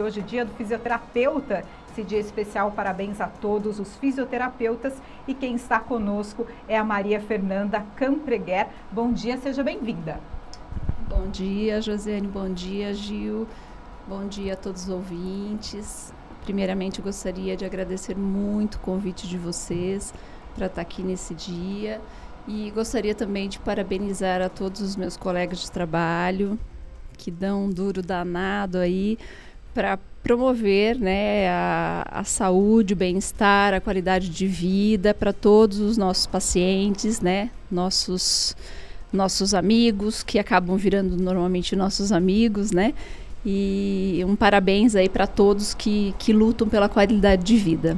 Hoje, dia do fisioterapeuta, esse dia especial, parabéns a todos os fisioterapeutas e quem está conosco é a Maria Fernanda Campreguer. Bom dia, seja bem-vinda. Bom dia, Josiane, bom dia, Gil, bom dia a todos os ouvintes. Primeiramente, gostaria de agradecer muito o convite de vocês para estar aqui nesse dia e gostaria também de parabenizar a todos os meus colegas de trabalho que dão um duro danado aí para promover né, a, a saúde, o bem-estar, a qualidade de vida para todos os nossos pacientes, né, nossos, nossos amigos, que acabam virando normalmente nossos amigos, né? E um parabéns aí para todos que, que lutam pela qualidade de vida.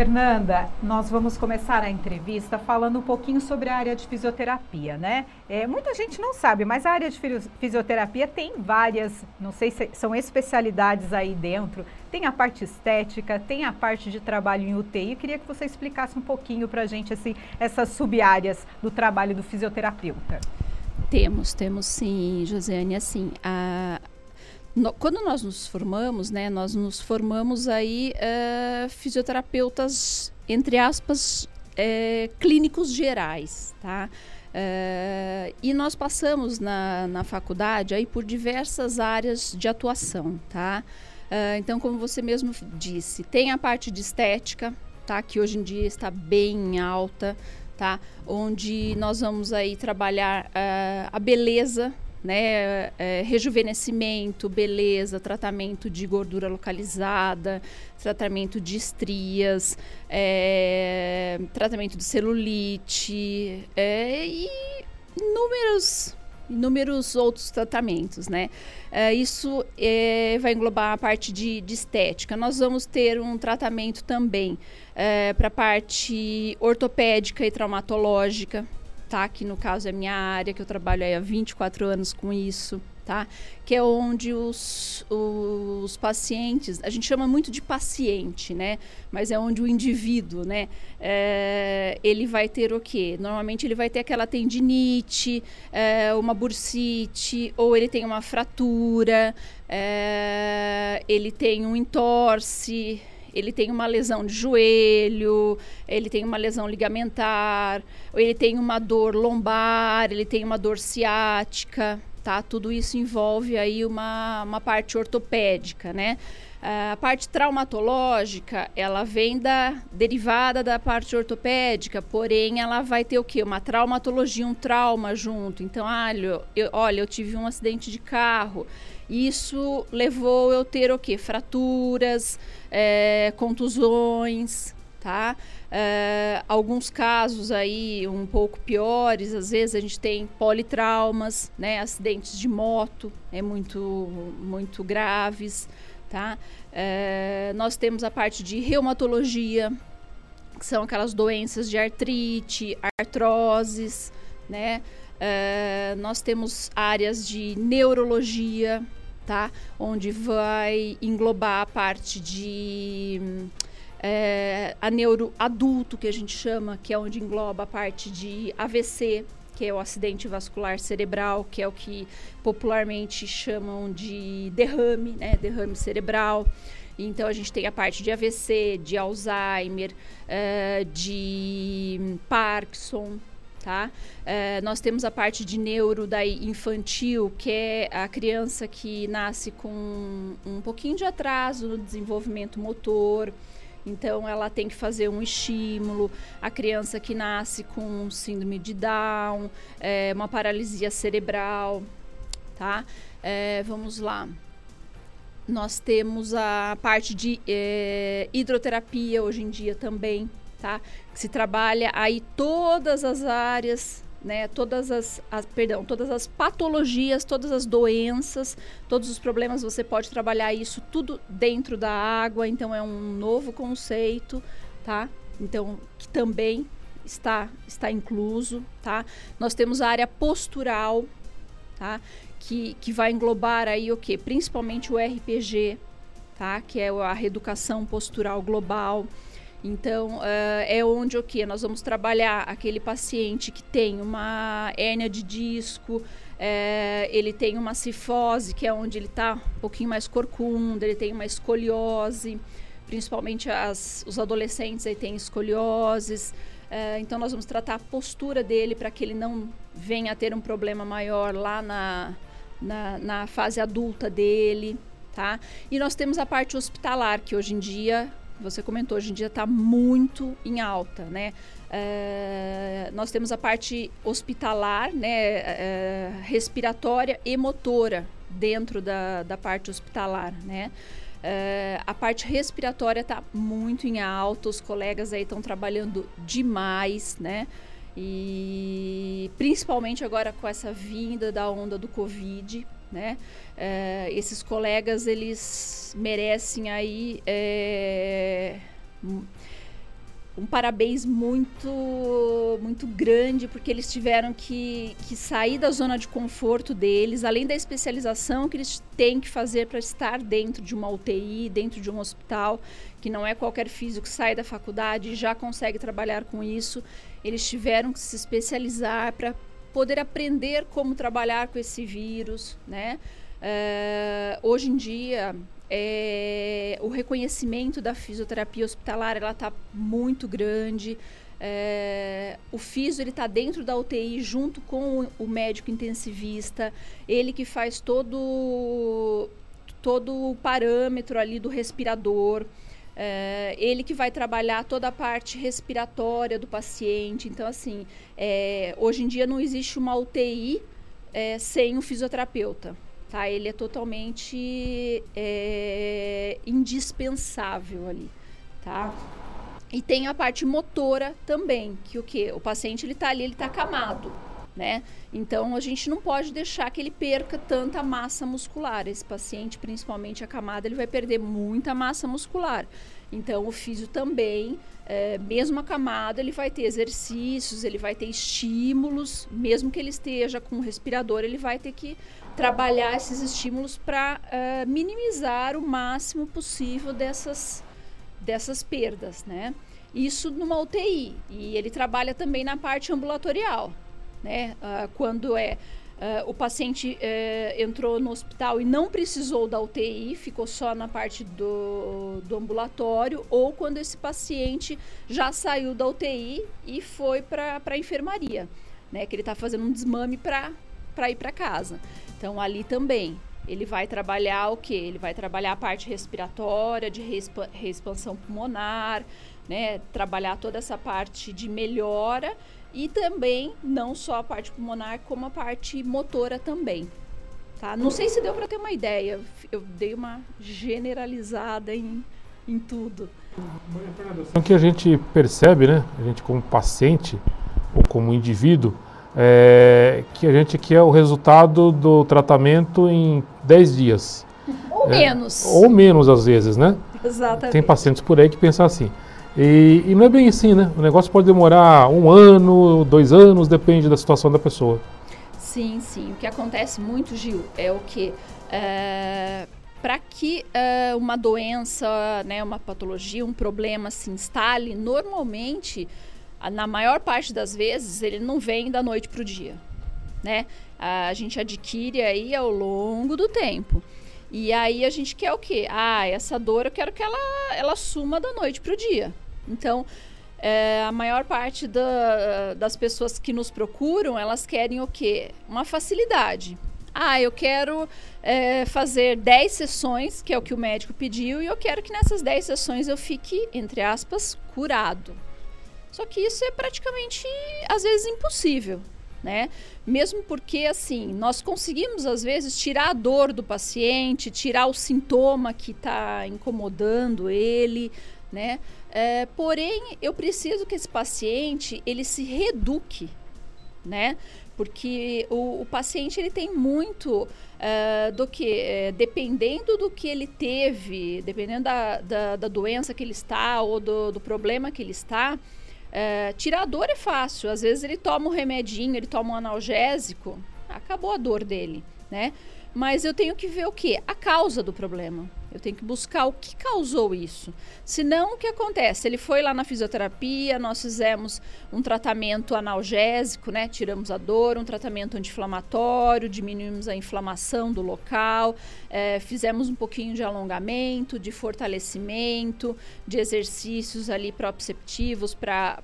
Fernanda, nós vamos começar a entrevista falando um pouquinho sobre a área de fisioterapia, né? É, muita gente não sabe, mas a área de fisioterapia tem várias, não sei se são especialidades aí dentro. Tem a parte estética, tem a parte de trabalho em UTI. Eu queria que você explicasse um pouquinho para a gente assim, essas sub-áreas do trabalho do fisioterapeuta. Temos, temos sim, Josiane. Assim, a, no, quando nós nos formamos, né, nós nos formamos aí uh, fisioterapeutas, entre aspas, uh, clínicos gerais, tá? Uh, e nós passamos na, na faculdade aí por diversas áreas de atuação, tá? então, como você mesmo disse, tem a parte de estética, tá? Que hoje em dia está bem alta, tá? Onde nós vamos aí trabalhar a beleza, né? É, rejuvenescimento, beleza, tratamento de gordura localizada, tratamento de estrias, é, tratamento de celulite é, e inúmeros inúmeros outros tratamentos, né? É, isso é, vai englobar a parte de, de, estética. Nós vamos ter um tratamento também é, para a parte ortopédica e traumatológica, tá? Que no caso é minha área, que eu trabalho há 24 anos com isso, tá? Que é onde os, os pacientes, a gente chama muito de paciente, né? Mas é onde o indivíduo, né? É, ele vai ter o quê? Normalmente ele vai ter aquela tendinite, é, uma bursite, ou ele tem uma fratura, é, ele tem um entorse, ele tem uma lesão de joelho, ele tem uma lesão ligamentar, ele tem uma dor lombar, ele tem uma dor ciática, tá? Tudo isso envolve aí uma, uma parte ortopédica, né? A parte traumatológica, ela vem da derivada da parte ortopédica, porém ela vai ter o quê? Uma traumatologia, um trauma junto. Então, olha, eu, olha, eu tive um acidente de carro. Isso levou eu ter o quê? Fraturas, é, contusões, tá? É, alguns casos aí um pouco piores, às vezes a gente tem politraumas, né? Acidentes de moto, é muito, muito graves, tá? É, nós temos a parte de reumatologia, que são aquelas doenças de artrite, artroses, né? É, nós temos áreas de neurologia, tá? Onde vai englobar a parte de é, a neuro adulto, que a gente chama, que é onde engloba a parte de AVC, que é o acidente vascular cerebral, que é o que popularmente chamam de derrame, né? Derrame cerebral. Então a gente tem a parte de AVC, de Alzheimer, uh, de Parkinson, tá? É, nós temos a parte de neuro daí infantil, que é a criança que nasce com um pouquinho de atraso no desenvolvimento motor. Então, ela tem que fazer um estímulo. A criança que nasce com síndrome de Down, é, uma paralisia cerebral, tá? É, vamos lá. Nós temos a parte de é, hidroterapia hoje em dia também, tá? Que se trabalha aí todas as áreas, né? Todas as, as, perdão, todas as patologias, todas as doenças, todos os problemas, você pode trabalhar isso tudo dentro da água, então é um novo conceito, tá? Então, que também está está incluso, tá? Nós temos a área postural, tá? Que, que vai englobar aí o que? Principalmente o RPG, tá? Que é a reeducação postural global. Então, uh, é onde o que nós vamos trabalhar aquele paciente que tem uma hérnia de disco, É, ele tem uma cifose, que é onde ele está um pouquinho mais corcunda, ele tem uma escoliose, principalmente as, os adolescentes aí têm escolioses. É, então nós vamos tratar a postura dele para que ele não venha a ter um problema maior lá na, na, na fase adulta dele, tá? E nós temos a parte hospitalar, que hoje em dia você comentou, hoje em dia está muito em alta, né? É, nós temos a parte hospitalar, né, é, respiratória e motora dentro da, da parte hospitalar, né? É, a parte respiratória está muito em alta, os colegas aí estão trabalhando demais, né? E principalmente agora com essa vinda da onda do Covid, né? É, esses colegas eles merecem aí é, um parabéns muito muito grande porque eles tiveram que, que sair da zona de conforto deles, além da especialização que eles têm que fazer para estar dentro de uma UTI, dentro de um hospital, que não é qualquer físico que sai da faculdade e já consegue trabalhar com isso. Eles tiveram que se especializar para poder aprender como trabalhar com esse vírus, né? Uh, hoje em dia, é, o reconhecimento da fisioterapia hospitalar ela está muito grande. É, o FISO ele está dentro da UTI junto com o, o médico intensivista, ele que faz todo todo o parâmetro ali do respirador. É, ele que vai trabalhar toda a parte respiratória do paciente. Então, assim, é, hoje em dia não existe uma UTI é, sem o fisioterapeuta. Tá? Ele é totalmente é, indispensável ali. Tá? E tem a parte motora também, que o que? O paciente ele está ali, ele está acamado né? Então a gente não pode deixar que ele perca tanta massa muscular. Esse paciente, principalmente a camada, ele vai perder muita massa muscular. Então o físio também, é, mesmo a camada, ele vai ter exercícios, ele vai ter estímulos, mesmo que ele esteja com o respirador, ele vai ter que trabalhar esses estímulos para é, minimizar o máximo possível dessas, dessas perdas, né? Isso numa UTI. E ele trabalha também na parte ambulatorial né? Uh, quando é uh, o paciente uh, entrou no hospital e não precisou da UTI, ficou só na parte do, do ambulatório, ou quando esse paciente já saiu da UTI e foi para a enfermaria, né? Que ele está fazendo um desmame para ir para casa. Então ali também ele vai trabalhar o que? Ele vai trabalhar a parte respiratória, de respa reexpansão pulmonar, né? Trabalhar toda essa parte de melhora e também não só a parte pulmonar, como a parte motora também. Tá? Não sei se deu para ter uma ideia. Eu dei uma generalizada em, em tudo. O que a gente percebe, né? A gente como paciente ou como indivíduo, é que a gente quer o resultado do tratamento em 10 dias. Ou é, menos. Ou menos às vezes, né? Exatamente. Tem pacientes por aí que pensam assim. E, e, não é bem assim, né? O negócio pode demorar um ano, dois anos, depende da situação da pessoa. Sim, sim. O que acontece muito, Gil, é o que é, para que é, uma doença, né, uma patologia, um problema se instale, normalmente, na maior parte das vezes, ele não vem da noite para o dia, né? A gente adquire aí ao longo do tempo. E aí a gente quer o quê? Ah, essa dor eu quero que ela, ela suma da noite para o dia. Então, é, a maior parte da, das pessoas que nos procuram, elas querem o quê? Uma facilidade. Ah, eu quero é, fazer 10 sessões, que é o que o médico pediu, e eu quero que nessas 10 sessões eu fique, entre aspas, curado. Só que isso é praticamente, às vezes, impossível né? Mesmo porque, assim, nós conseguimos, às vezes, tirar a dor do paciente, tirar o sintoma que está incomodando ele, né? É, porém, eu preciso que esse paciente, ele se reduque, né? Porque o, o paciente, ele tem muito uh, do que, é, dependendo do que ele teve, dependendo da, da, da doença que ele está ou do, do problema que ele está, é, tirar a dor é fácil. Às vezes ele toma um remedinho, ele toma um analgésico, acabou a dor dele, né? Mas eu tenho que ver o que? A causa do problema. Eu tenho que buscar o que causou isso. Senão, o que acontece? Ele foi lá na fisioterapia, nós fizemos um tratamento analgésico, né? Tiramos a dor, um tratamento anti-inflamatório, diminuímos a inflamação do local, é, fizemos um pouquinho de alongamento, de fortalecimento, de exercícios ali proprioceptivos para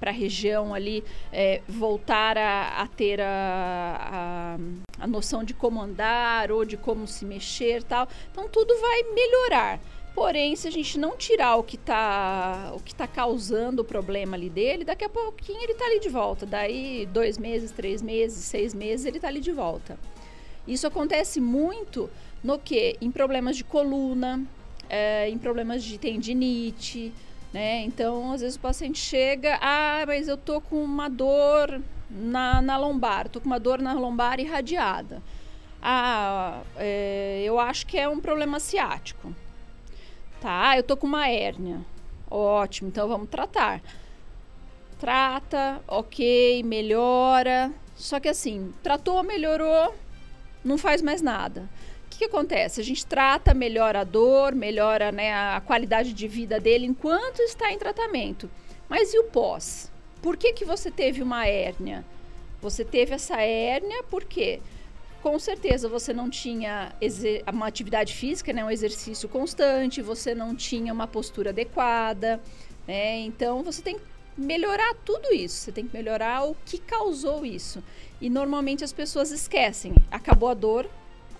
a região ali é, voltar a, a ter a, a, a noção de como andar ou de como se mexer tal. Então, tudo vai melhorar. Porém, se a gente não tirar o que está o que tá causando o problema ali dele, daqui a pouquinho ele está ali de volta. Daí, dois meses, três meses, seis meses, ele está ali de volta. Isso acontece muito no que? Em problemas de coluna, é, em problemas de tendinite, né? Então, às vezes o paciente chega, ah, mas eu tô com uma dor na, na lombar, tô com uma dor na lombar irradiada. Ah, é, eu acho que é um problema ciático. Tá, eu tô com uma hérnia. Ótimo, então vamos tratar. Trata, ok, melhora. Só que assim, tratou, melhorou, não faz mais nada. O que, que acontece? A gente trata, melhora a dor, melhora né, a qualidade de vida dele enquanto está em tratamento. Mas e o pós? Por que, que você teve uma hérnia? Você teve essa hérnia por quê? com certeza você não tinha uma atividade física, né, um exercício constante, você não tinha uma postura adequada, né? Então você tem que melhorar tudo isso, você tem que melhorar o que causou isso. E normalmente as pessoas esquecem, acabou a dor,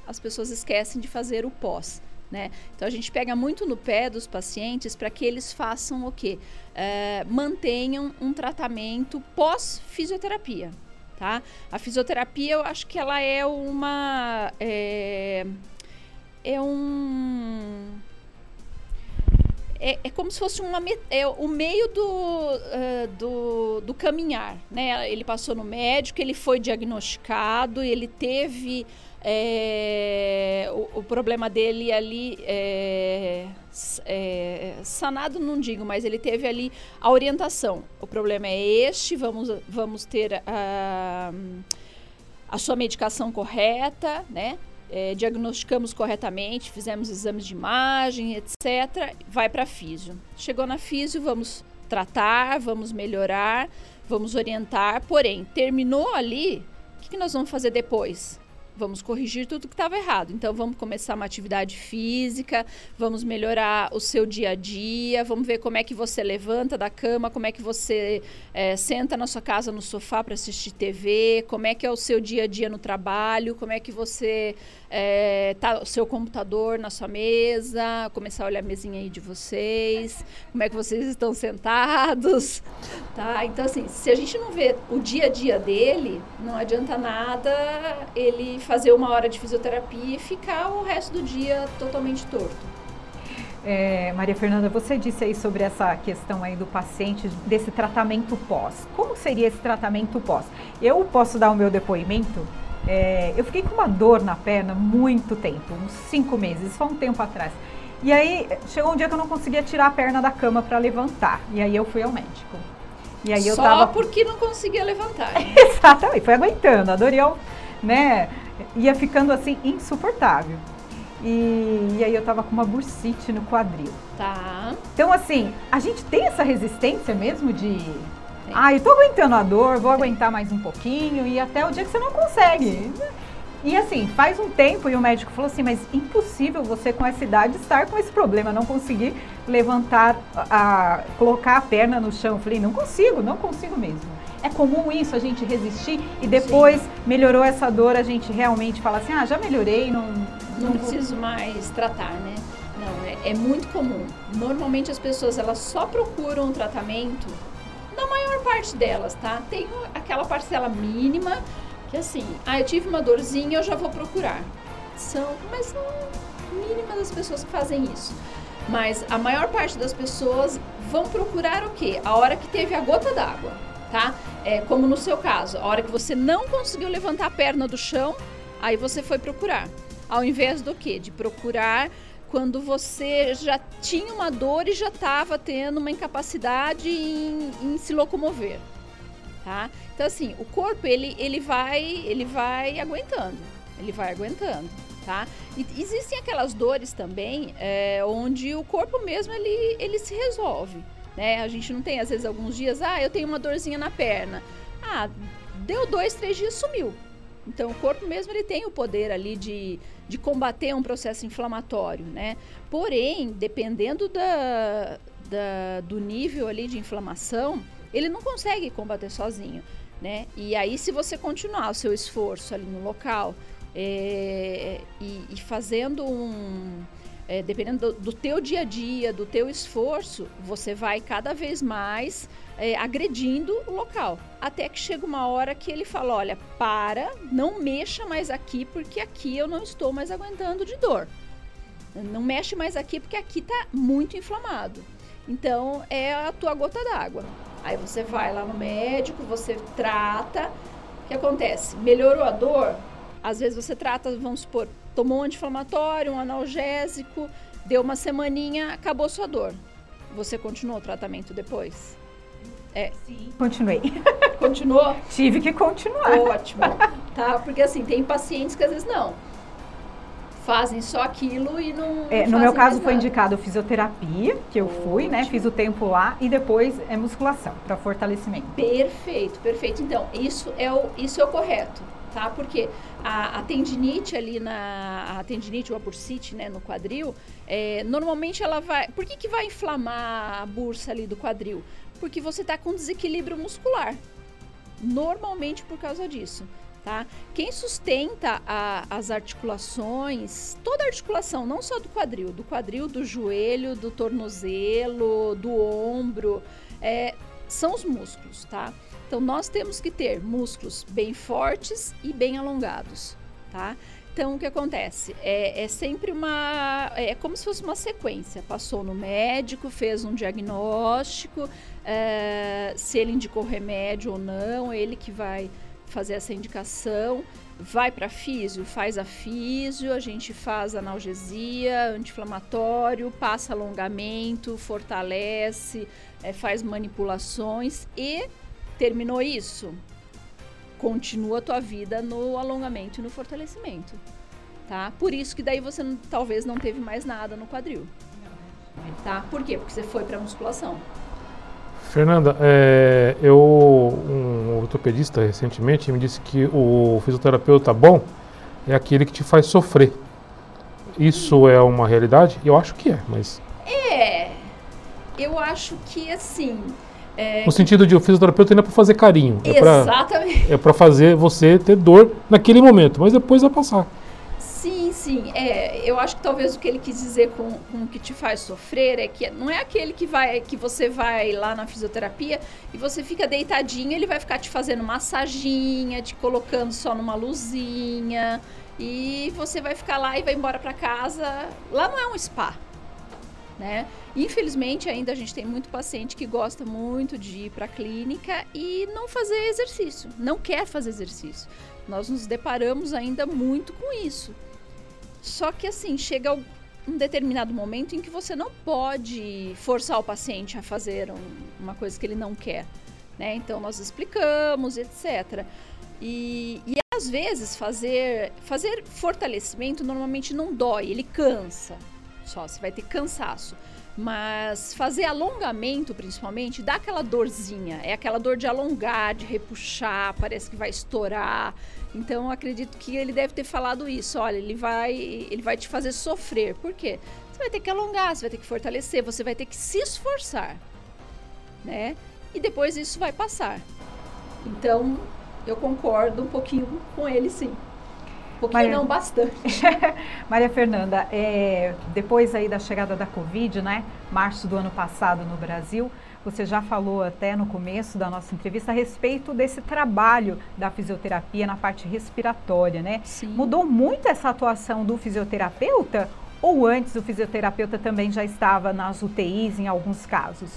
as pessoas esquecem de fazer o pós. Né? Então a gente pega muito no pé dos pacientes para que eles façam o quê? É, mantenham um tratamento pós-fisioterapia tá? A fisioterapia, eu acho que ela é uma... É, é um... É, é, como se fosse uma, é o meio do, uh, do, do, caminhar, né? Ele passou no médico, ele foi diagnosticado, ele teve é, o, o, problema dele ali é, é, sanado não digo, mas ele teve ali a orientação. O problema é este, vamos, vamos ter a, a sua medicação correta, né? É, diagnosticamos corretamente, fizemos exames de imagem, etc. Vai para físio. Chegou na físio, vamos tratar, vamos melhorar, vamos orientar. Porém, terminou ali, o que, que nós vamos fazer depois? Vamos corrigir tudo que estava errado. Então, vamos começar uma atividade física, vamos melhorar o seu dia a dia, vamos ver como é que você levanta da cama, como é que você é, senta na sua casa no sofá para assistir TV, como é que é o seu dia a dia no trabalho, como é que você é, tá o seu computador na sua mesa, começar a olhar a mesinha aí de vocês, como é que vocês estão sentados, tá? Então assim, se a gente não vê o dia a dia dele, não adianta nada ele fazer uma hora de fisioterapia e ficar o resto do dia totalmente torto. É, Maria Fernanda, você disse aí sobre essa questão aí do paciente, desse tratamento pós. Como seria esse tratamento pós? Eu posso dar o meu depoimento é, eu fiquei com uma dor na perna muito tempo, uns cinco meses, só um tempo atrás. E aí chegou um dia que eu não conseguia tirar a perna da cama para levantar. E aí eu fui ao médico. E aí eu Só tava... porque não conseguia levantar. Exatamente, foi aguentando. A dor ia, né, ia ficando assim insuportável. E, e, aí eu tava com uma bursite no quadril. Tá. Então, assim, a gente tem essa resistência mesmo de ah, eu tô aguentando a dor, vou aguentar mais um pouquinho e até o dia que você não consegue. E assim, faz um tempo e o médico falou assim, mas impossível você com essa idade estar com esse problema, não conseguir levantar, a, colocar a perna no chão. Eu falei, não consigo, não consigo mesmo. É comum isso, a gente resistir e depois Sim. melhorou essa dor, a gente realmente fala assim, ah, já melhorei, não... Não, não preciso mais tratar, né? Não, é, é muito comum. Normalmente as pessoas, elas só procuram um tratamento na maior parte delas, tá? Tem aquela parcela mínima que assim, ah, eu tive uma dorzinha, eu já vou procurar. São, mas são mínimas as pessoas que fazem isso. Mas a maior parte das pessoas vão procurar o quê? A hora que teve a gota d'água, tá? É, como no seu caso, a hora que você não conseguiu levantar a perna do chão, aí você foi procurar. Ao invés do quê? De procurar quando você já tinha uma dor e já estava tendo uma incapacidade em, em, se locomover, tá? Então assim, o corpo ele, ele vai ele vai aguentando, ele vai aguentando, tá? E existem aquelas dores também é, onde o corpo mesmo ele, ele se resolve, né? A gente não tem às vezes alguns dias, ah, eu tenho uma dorzinha na perna, ah, deu dois, três dias sumiu. Então o corpo mesmo ele tem o poder ali de, de combater um processo inflamatório, né? Porém, dependendo da, da, do nível ali de inflamação, ele não consegue combater sozinho, né? E aí, se você continuar o seu esforço ali no local é, e, e, fazendo um... É, dependendo do, do, teu dia a dia, do teu esforço, você vai cada vez mais é, agredindo o local. Até que chega uma hora que ele fala: olha, para, não mexa mais aqui, porque aqui eu não estou mais aguentando de dor. Não mexe mais aqui, porque aqui está muito inflamado. Então é a tua gota d'água. Aí você vai lá no médico, você trata. O que acontece? Melhorou a dor? Às vezes você trata, vamos supor, tomou um anti-inflamatório, um analgésico, deu uma semaninha, acabou sua dor. Você continuou o tratamento depois? É. Sim. Continuei. Continuou? Tive que continuar. Ótimo. Tá? Porque assim, tem pacientes que às vezes não. Fazem só aquilo e não. É, no meu caso foi indicado fisioterapia, que eu Ótimo. fui, né? Fiz o tempo lá e depois é musculação para fortalecimento. Perfeito, perfeito. Então, isso é o, isso é o correto tá? Porque a, a, tendinite ali na a tendinite ou a bursite, né, no quadril, é, normalmente ela vai. Por que, que vai inflamar a bursa ali do quadril? porque você está com desequilíbrio muscular. Normalmente por causa disso. Tá? Quem sustenta a, as articulações, toda articulação, não só do quadril, do quadril, do joelho, do tornozelo, do ombro, é, são os músculos, tá? Então nós temos que ter músculos bem fortes e bem alongados, tá? Então, o que acontece? É, é, sempre uma. É como se fosse uma sequência. Passou no médico, fez um diagnóstico, é, se ele indicou remédio ou não, ele que vai fazer essa indicação. Vai para físio, faz a físio, a gente faz analgesia, anti-inflamatório, passa alongamento, fortalece, é, faz manipulações e terminou isso continua a tua vida no alongamento e no fortalecimento, tá? Por isso que daí você não, talvez não teve mais nada no quadril, tá? Por quê? Porque você foi para musculação. Fernanda, é, eu um ortopedista recentemente me disse que o fisioterapeuta bom é aquele que te faz sofrer. Isso é uma realidade? Eu acho que é, mas é. Eu acho que assim, é... No sentido de o fisioterapeuta ainda é para fazer carinho. É Exatamente. É para fazer você ter dor naquele momento, mas depois vai passar. Sim, sim. É, eu acho que talvez o que ele quis dizer com, com o que te faz sofrer é que não é aquele que vai que você vai lá na fisioterapia e você fica deitadinho, ele vai ficar te fazendo massaginha, te colocando só numa luzinha e você vai ficar lá e vai embora para casa. Lá não é um spa né? Infelizmente, ainda a gente tem muito paciente que gosta muito de ir para a clínica e não fazer exercício, não quer fazer exercício. Nós nos deparamos ainda muito com isso. Só que assim, chega um determinado momento em que você não pode forçar o paciente a fazer um, uma coisa que ele não quer. Né? Então nós explicamos, etc. E, e, às vezes fazer, fazer fortalecimento normalmente não dói, ele cansa só, você vai ter cansaço. Mas fazer alongamento, principalmente, dá aquela dorzinha. É aquela dor de alongar, de repuxar, parece que vai estourar. Então, acredito que ele deve ter falado isso. Olha, ele vai, ele vai te fazer sofrer. Por quê? Você vai ter que alongar, você vai ter que fortalecer, você vai ter que se esforçar, né? E depois isso vai passar. Então, eu concordo um pouquinho com ele, sim pouquinho Maria... não, bastante. Maria Fernanda, é, depois aí da chegada da Covid, né, março do ano passado no Brasil, você já falou até no começo da nossa entrevista a respeito desse trabalho da fisioterapia na parte respiratória, né? Sim. Mudou muito essa atuação do fisioterapeuta ou antes o fisioterapeuta também já estava nas UTIs em alguns casos?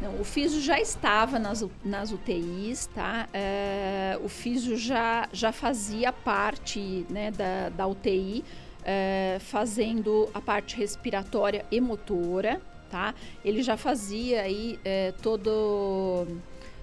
Não, o FISO já estava nas, nas UTIs, tá? É, o FISO já, já fazia parte né, da, da UTI, é, fazendo a parte respiratória e motora, tá? Ele já fazia aí é, todo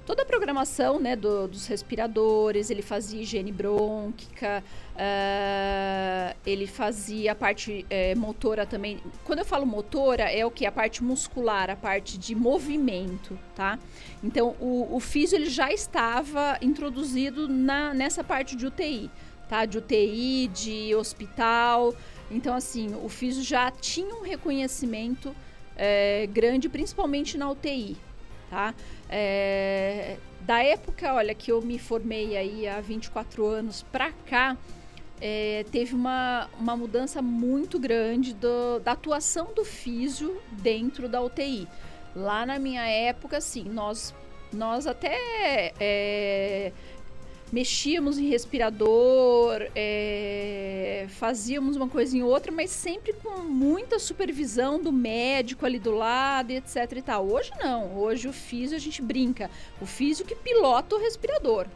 toda a programação né, do, dos respiradores, ele fazia higiene brônquica, uh, ele fazia a parte é, motora também. Quando eu falo motora, é o que? A parte muscular, a parte de movimento, tá? Então, o, o físio ele já estava introduzido na, nessa parte de UTI, tá? De UTI, de hospital. Então, assim, o físio já tinha um reconhecimento é, grande, principalmente na UTI, tá? É, da época, olha, que eu me formei aí há 24 anos para cá, é, teve uma, uma mudança muito grande do, da atuação do físio dentro da UTI. Lá na minha época, assim, nós, nós até é, mexíamos em respirador, é, fazíamos uma coisa em outra, mas sempre com muita supervisão do médico ali do lado, etc e tal. Hoje não, hoje o físio a gente brinca, o físio que pilota o respirador.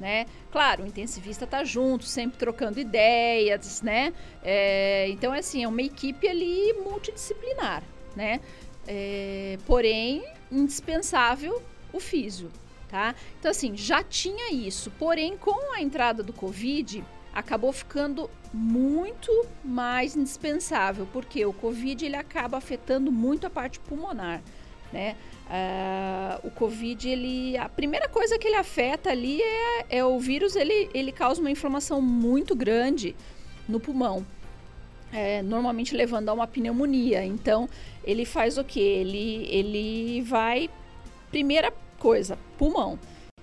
Né? Claro, o intensivista tá junto, sempre trocando ideias, né? É, então, é assim, é uma equipe ali multidisciplinar, né? É, porém, indispensável o físio, tá? Então, assim, já tinha isso. Porém, com a entrada do Covid, acabou ficando muito mais indispensável, porque o Covid ele acaba afetando muito a parte pulmonar, né? Uh, o Covid, ele, a primeira coisa que ele afeta ali é, é o vírus, ele, ele causa uma inflamação muito grande no pulmão. É, normalmente levando a uma pneumonia. Então, ele faz o que? Ele, ele vai. Primeira coisa, pulmão.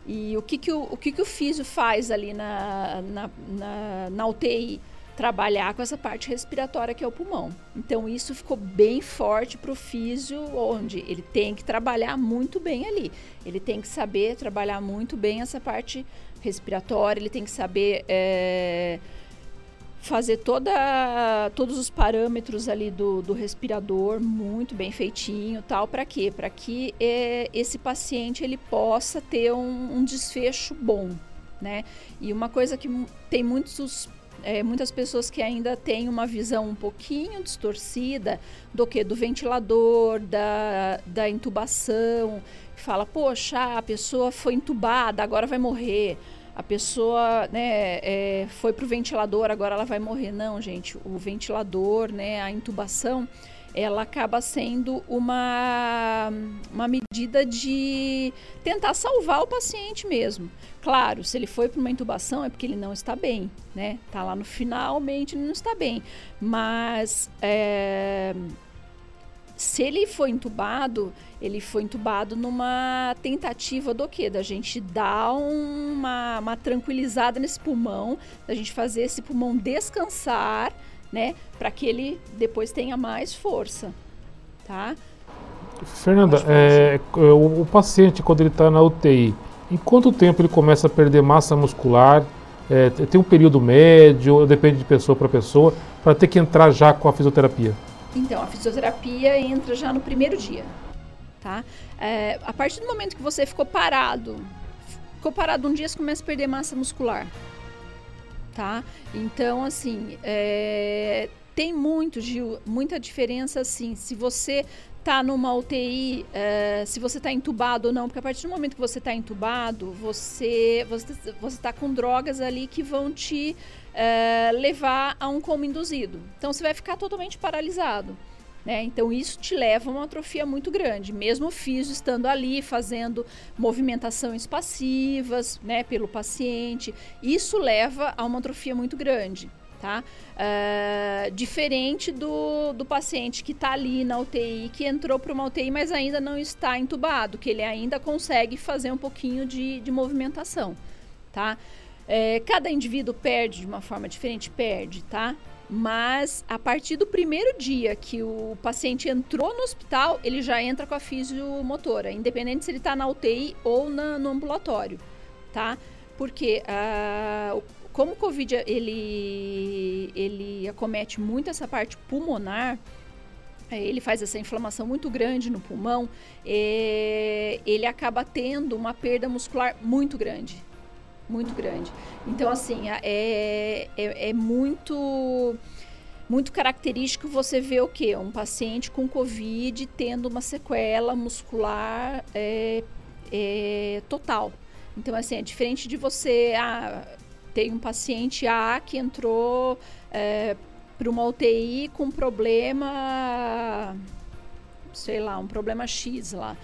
E o que, que, o, o, que, que o físio faz ali na, na, na, na UTI? Trabalhar com essa parte respiratória que é o pulmão. Então, isso ficou bem forte para o físio, onde ele tem que trabalhar muito bem ali. Ele tem que saber trabalhar muito bem essa parte respiratória, ele tem que saber. É, fazer toda, todos os parâmetros ali do, do respirador muito bem feitinho tal para quê? Para que é, esse paciente ele possa ter um, um, desfecho bom né? E uma coisa que tem muitos é, muitas pessoas que ainda têm uma visão um pouquinho distorcida do que do ventilador da, da intubação fala poxa a pessoa foi entubada agora vai morrer a pessoa né, é, foi para o ventilador, agora ela vai morrer. Não, gente, o ventilador, né, a intubação, ela acaba sendo uma, uma medida de tentar salvar o paciente mesmo. Claro, se ele foi para uma intubação é porque ele não está bem, né? Tá lá no finalmente ele não está bem. Mas é, se ele foi entubado, ele foi entubado numa tentativa do quê? Da gente dar uma, uma tranquilizada nesse pulmão, da gente fazer esse pulmão descansar, né? Para que ele depois tenha mais força, tá? Fernanda, é, o, o, paciente quando ele está na UTI, em quanto tempo ele começa a perder massa muscular? É, tem um período médio, depende de pessoa para pessoa, para ter que entrar já com a fisioterapia? Então, a fisioterapia entra já no primeiro dia, tá? É, a partir do momento que você ficou parado, ficou parado um dia, você começa a perder massa muscular, tá? Então, assim, é, tem muito, Gil, muita diferença, assim, se você tá numa UTI, é, se você está entubado ou não, porque a partir do momento que você está entubado, você você você está com drogas ali que vão te é, levar a um coma induzido. Então você vai ficar totalmente paralisado. Né? Então isso te leva a uma atrofia muito grande, mesmo o físio estando ali fazendo movimentações passivas né, pelo paciente, isso leva a uma atrofia muito grande tá? Uh, diferente do, do paciente que está ali na UTI, que entrou para uma UTI, mas ainda não está entubado, que ele ainda consegue fazer um pouquinho de, de movimentação, tá? É, cada indivíduo perde de uma forma diferente, perde, tá? Mas a partir do primeiro dia que o paciente entrou no hospital, ele já entra com a fisiomotora, independente se ele está na UTI ou na, no ambulatório, tá? Porque uh, como o Covid ele, ele acomete muito essa parte pulmonar, é, ele faz essa inflamação muito grande no pulmão, é, ele acaba tendo uma perda muscular muito grande. Muito grande. Então, assim, é, é, é muito muito característico você ver o que? Um paciente com Covid tendo uma sequela muscular é, é total. Então, assim, é diferente de você. Ah, tem um paciente A que entrou é, para uma UTI com problema, sei lá, um problema X lá,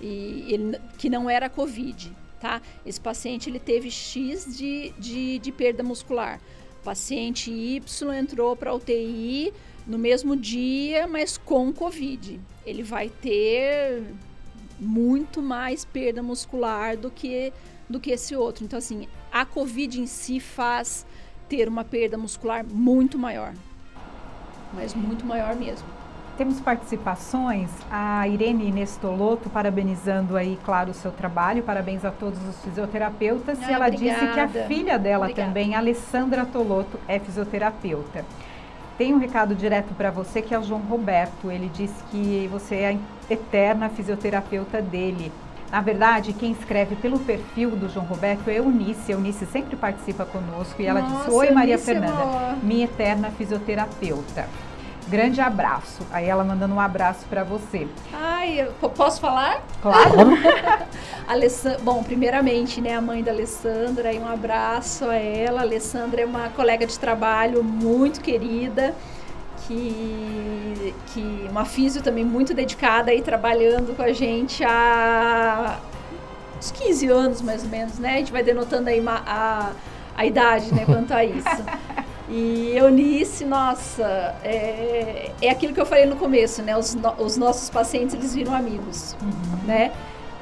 e ele, que não era Covid, tá? Esse paciente ele teve X de, de, de perda muscular. Paciente Y entrou para UTI no mesmo dia, mas com Covid. Ele vai ter muito mais perda muscular do que, do que esse outro. Então, assim, a Covid em si faz ter uma perda muscular muito maior. Mas muito maior mesmo. Temos participações, a Irene Nestoloto parabenizando aí, claro, o seu trabalho, parabéns a todos os fisioterapeutas. Ah, e ela obrigada. disse que a filha dela Obrigada. também, Alessandra Toloto, é fisioterapeuta. Tem um recado direto para você que é o João Roberto. Ele disse que você é a eterna fisioterapeuta dele. Na verdade, quem escreve pelo perfil do João Roberto é Eunice. A Eunice sempre participa conosco e ela Nossa, disse: Oi, Maria Eunice Fernanda, boa." minha eterna fisioterapeuta. Grande abraço. Aí ela mandando um abraço para você. Ai, posso falar? Claro. Bom, primeiramente, né, a mãe da Alessandra, e um abraço a ela. A Alessandra é uma colega de trabalho muito querida, que, que uma físio também muito dedicada aí trabalhando com a gente há uns 15 anos mais ou menos, né? A gente vai denotando aí a, a idade, né, quanto a isso. E Eunice, nossa, é, é aquilo que eu falei no começo, né? Os, no- os nossos pacientes, eles viram amigos, né?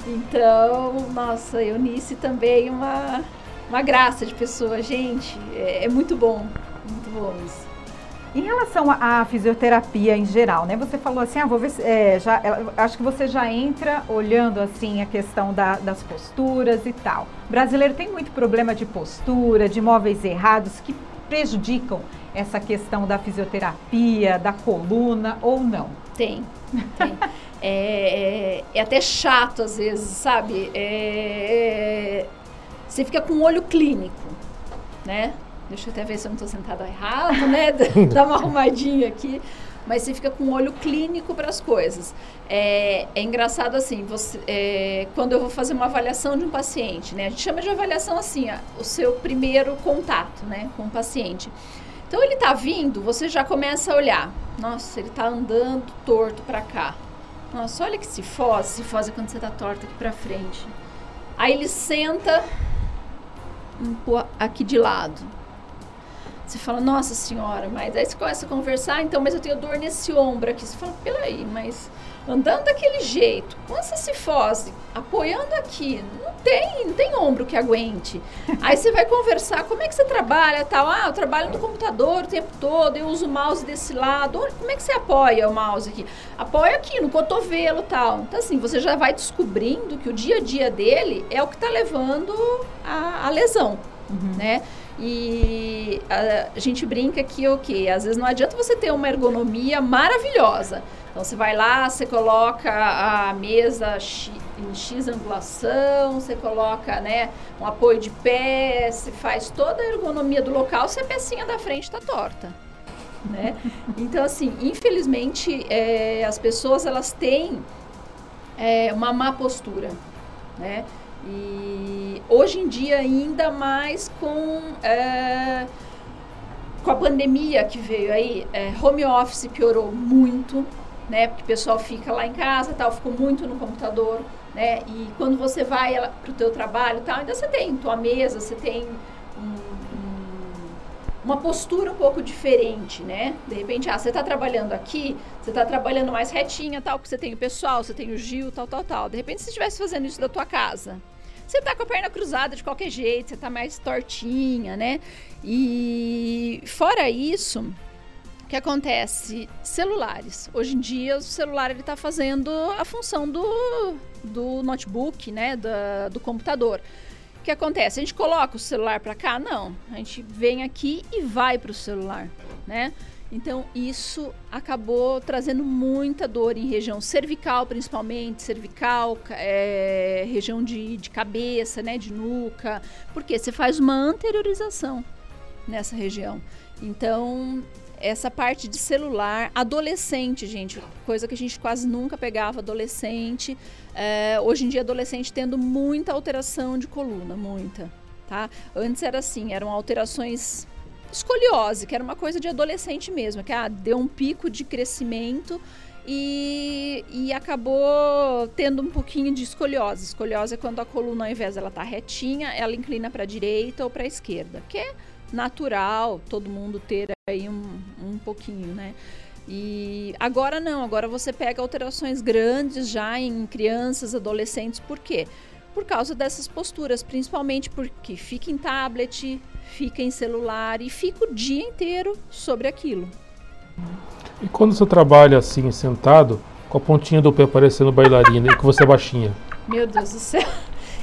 Então, nossa, Eunice também uma, uma graça de pessoa. Gente, é, é muito bom, muito bom isso. Em relação à fisioterapia em geral, né? Você falou assim, ah, vou ver se, é, já, acho que você já entra olhando assim a questão da- das posturas e tal. O brasileiro tem muito problema de postura, de móveis errados que prejudicam essa questão da fisioterapia, da coluna ou não. Tem, tem. É, é- é até chato às vezes, sabe? É- é- você fica com o olho clínico, né? Deixa eu até ver se eu não estou sentada errado, né? Dá uma arrumadinha aqui. Mas você fica com o olho clínico para as coisas. É, é engraçado assim, você, é, quando eu vou fazer uma avaliação de um paciente, né? A gente chama de avaliação assim, ó, o seu primeiro contato, né, com o paciente. Então ele tá vindo, você já começa a olhar. Nossa, ele tá andando torto para cá. Nossa, olha que cifose. Cifose é quando você tá torto aqui para frente. Aí ele senta um aqui de lado. Você fala, nossa senhora, mas aí você começa a conversar, então, mas eu tenho dor nesse ombro aqui. Você fala, peraí, mas andando daquele jeito, com essa cifose, apoiando aqui, não tem, não tem ombro que aguente. Aí você vai conversar, como é que você trabalha, tal? Ah, eu trabalho no computador o tempo todo, eu uso o mouse desse lado. Como é que você apoia o mouse aqui? Apoia aqui, no cotovelo, tal. Então, assim, você já vai descobrindo que o dia a dia dele é o que está levando a, a lesão, né? E a, gente brinca que o quê? Às vezes não adianta você ter uma ergonomia maravilhosa. Então você vai lá, você coloca a mesa em X angulação, você coloca né, um apoio de pé, você faz toda a ergonomia do local, se a pecinha da frente está torta. Né? Então, assim, infelizmente, é, as pessoas elas têm é, uma má postura. Né? E hoje em dia, ainda mais com, é, com a pandemia que veio aí, é, home office piorou muito, né? Porque o pessoal fica lá em casa, tal, ficou muito no computador, né? E quando você vai para o teu trabalho, tal, ainda você tem tua mesa, você tem um- um- uma postura um pouco diferente, né? De repente, ah, você está trabalhando aqui, você está trabalhando mais retinha, tal, porque você tem o pessoal, você tem o Gil, tal, tal, tal. De repente, se estivesse fazendo isso da tua casa, você tá com a perna cruzada de qualquer jeito, você tá mais tortinha, né? E fora isso, que acontece? Celulares. Hoje em dia, o celular ele tá fazendo a função do, do notebook, né? Da, do computador. O que acontece? A gente coloca o celular para cá? Não. A gente vem aqui e vai para o celular, né? Então, isso acabou trazendo muita dor em região cervical, principalmente, cervical, ca- é, região de, de cabeça, né, de nuca, porque você faz uma anteriorização nessa região. Então, essa parte de celular, adolescente, gente, coisa que a gente quase nunca pegava adolescente. É, hoje em dia, adolescente tendo muita alteração de coluna, muita. Tá? Antes era assim, eram alterações escoliose, que era uma coisa de adolescente mesmo, que ah, deu um pico de crescimento e, e acabou tendo um pouquinho de escoliose. Escoliose é quando a coluna, ao invés dela estar tá retinha, ela inclina para a direita ou para a esquerda, que é natural todo mundo ter aí um, um pouquinho, né? E agora não, agora você pega alterações grandes já em crianças, adolescentes, por quê? Por causa dessas posturas, principalmente porque fica em tablet, fica em celular e fica o dia inteiro sobre aquilo. E quando você trabalha assim, sentado, com a pontinha do pé parecendo bailarina e que você é baixinha? Meu Deus do céu.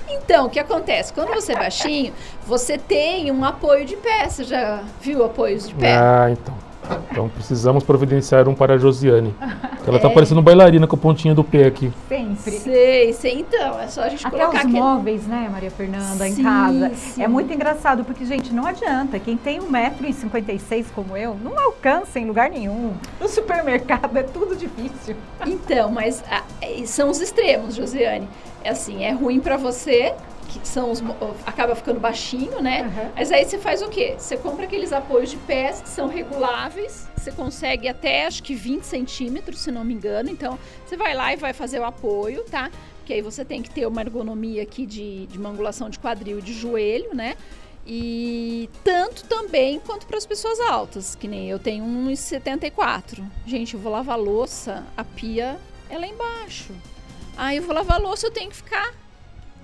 Então, o que acontece? Quando você é baixinho, você tem um apoio de pé. Você já viu apoios de pé? Ah, então. Então precisamos providenciar um para a Josiane. Ela está é. parecendo bailarina com a pontinha do pé aqui. Sempre. Sei, sei. Então, é só a gente Até colocar os aquele... móveis, né, Maria Fernanda, sim, em casa. Sim. É muito engraçado, porque, gente, não adianta. Quem tem 1,56m como eu, não alcança em lugar nenhum. No supermercado é tudo difícil. Então, mas ah, são os extremos, Josiane. É assim, é ruim para você, que são os, acaba ficando baixinho, né? Uhum. Mas aí você faz o quê? Você compra aqueles apoios de pés que são reguláveis, você consegue até acho que 20 centímetros, se não me engano. Então, você vai lá e vai fazer o apoio, tá? Que aí você tem que ter uma ergonomia aqui de, de uma angulação de quadril e de joelho, né? E tanto também quanto para as pessoas altas, que nem eu tenho 1,74. Gente, eu vou lavar louça, a pia é lá embaixo. Aí eu vou lavar louça, eu tenho que ficar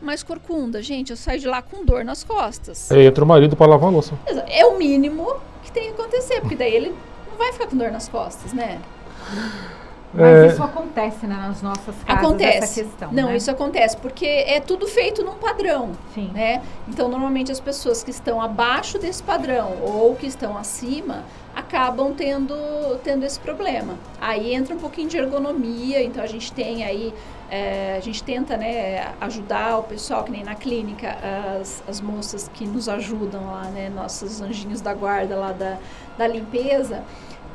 mais corcunda. Gente, eu saio de lá com dor nas costas. Aí entra o marido para lavar a louça. É o mínimo que tem que acontecer, porque daí ele não vai ficar com dor nas costas, né? Mas é... isso acontece né, nas nossas casas, acontece. essa questão, Não, né? isso acontece porque é tudo feito num padrão, Sim. né? Então, normalmente as pessoas que estão abaixo desse padrão ou que estão acima acabam tendo, tendo esse problema. Aí entra um pouquinho de ergonomia, então a gente tem aí é, a gente tenta né, ajudar o pessoal, que nem na clínica, as, as moças que nos ajudam lá, né, nossos anjinhos da guarda lá da, da limpeza.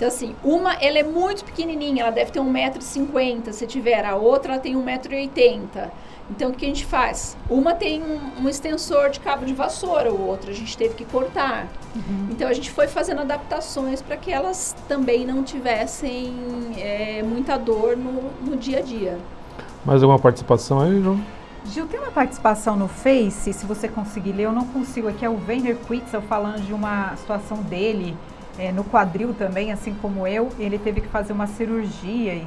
Então, assim, uma, ela é muito pequenininha, ela deve ter 1,50m, se tiver. A outra, ela tem 1,80m. Então, o que a gente faz? Uma tem um, um, extensor de cabo de vassoura, o outro a gente teve que cortar. Uhum. Então, a gente foi fazendo adaptações para que elas também não tivessem é, muita dor no, no dia a dia. Mais alguma participação aí, João? Gil, tem uma participação no Face, se você conseguir ler, eu não consigo aqui, é o Werner Quitzel falando de uma situação dele é, no quadril também, assim como eu, ele teve que fazer uma cirurgia. E...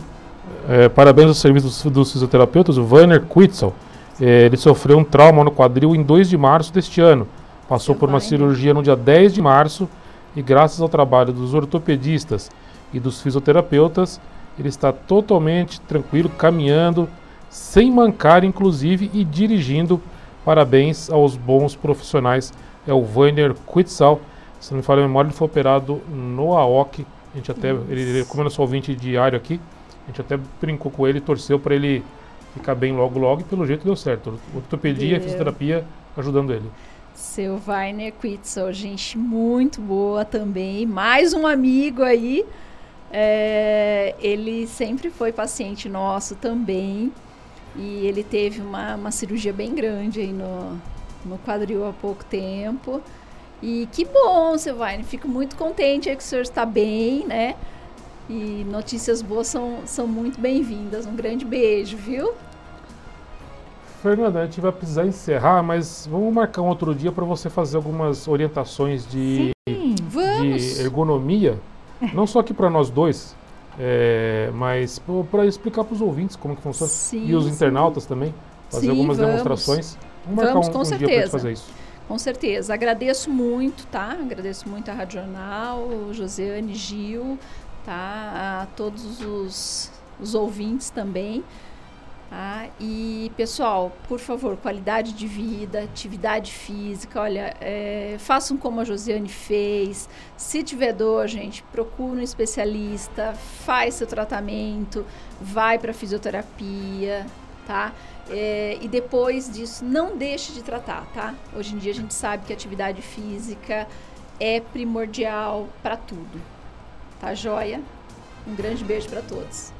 É, parabéns ao serviço dos, dos fisioterapeutas, o Werner Quitzel. É, ele sofreu um trauma no quadril em 2 de março deste ano. Passou por uma cirurgia no dia 10 de março e graças ao trabalho dos ortopedistas e dos fisioterapeutas, ele está totalmente tranquilo, caminhando, sem mancar, inclusive, e dirigindo. Parabéns aos bons profissionais. É o Werner Quitzel. Se não me falha a memória, ele foi operado no AOC. A gente até, ele, ele, como é nosso ouvinte diário aqui, a gente até brincou com ele, torceu para ele ficar bem logo, logo, e pelo jeito deu certo. Ortopedia e fisioterapia ajudando ele. Seu Werner Quitzel, gente muito boa também. Mais um amigo aí. É, ele sempre foi paciente nosso também. E ele teve uma, uma cirurgia bem grande aí no, no quadril há pouco tempo. E que bom, Silvane. Fico muito contente que o senhor está bem, né? E notícias boas são, são muito bem-vindas. Um grande beijo, viu? Fernanda, a gente vai precisar encerrar, mas vamos marcar um outro dia para você fazer algumas orientações de, Sim, de ergonomia, não só aqui para nós dois, é, mas para explicar para os ouvintes como que funciona sim, e os internautas sim. também, fazer sim, algumas vamos. demonstrações. Vamos, vamos marcar um, com um certeza. dia para fazer isso. Com certeza. Agradeço muito, tá? Agradeço muito a Rádio Jornal, Josiane, Gil, tá? A todos os, os ouvintes também. Tá? E, pessoal, por favor, qualidade de vida, atividade física, olha, é, façam como a Josiane fez. Se tiver dor, gente, procure um especialista, faz seu tratamento, vai para fisioterapia, tá? É, e depois disso, não deixe de tratar, tá? Hoje em dia a gente sabe que atividade física é primordial para tudo, Tá joia? Um grande beijo para todos.